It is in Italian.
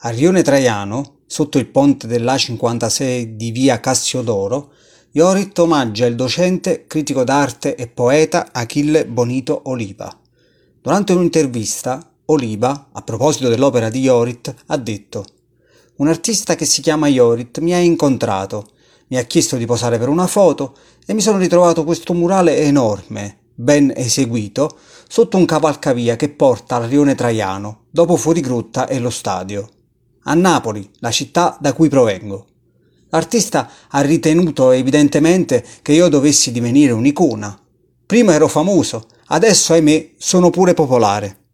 A Rione Traiano, sotto il ponte dell'A56 di via Cassiodoro, Iorit omaggia il docente, critico d'arte e poeta Achille Bonito Oliva. Durante un'intervista, Oliva, a proposito dell'opera di Iorit, ha detto Un artista che si chiama Iorit mi ha incontrato, mi ha chiesto di posare per una foto e mi sono ritrovato questo murale enorme, ben eseguito, sotto un cavalcavia che porta al rione Traiano, dopo Fuorigrutta e lo stadio a Napoli, la città da cui provengo. L'artista ha ritenuto evidentemente che io dovessi divenire un'icona. Prima ero famoso, adesso ahimè sono pure popolare.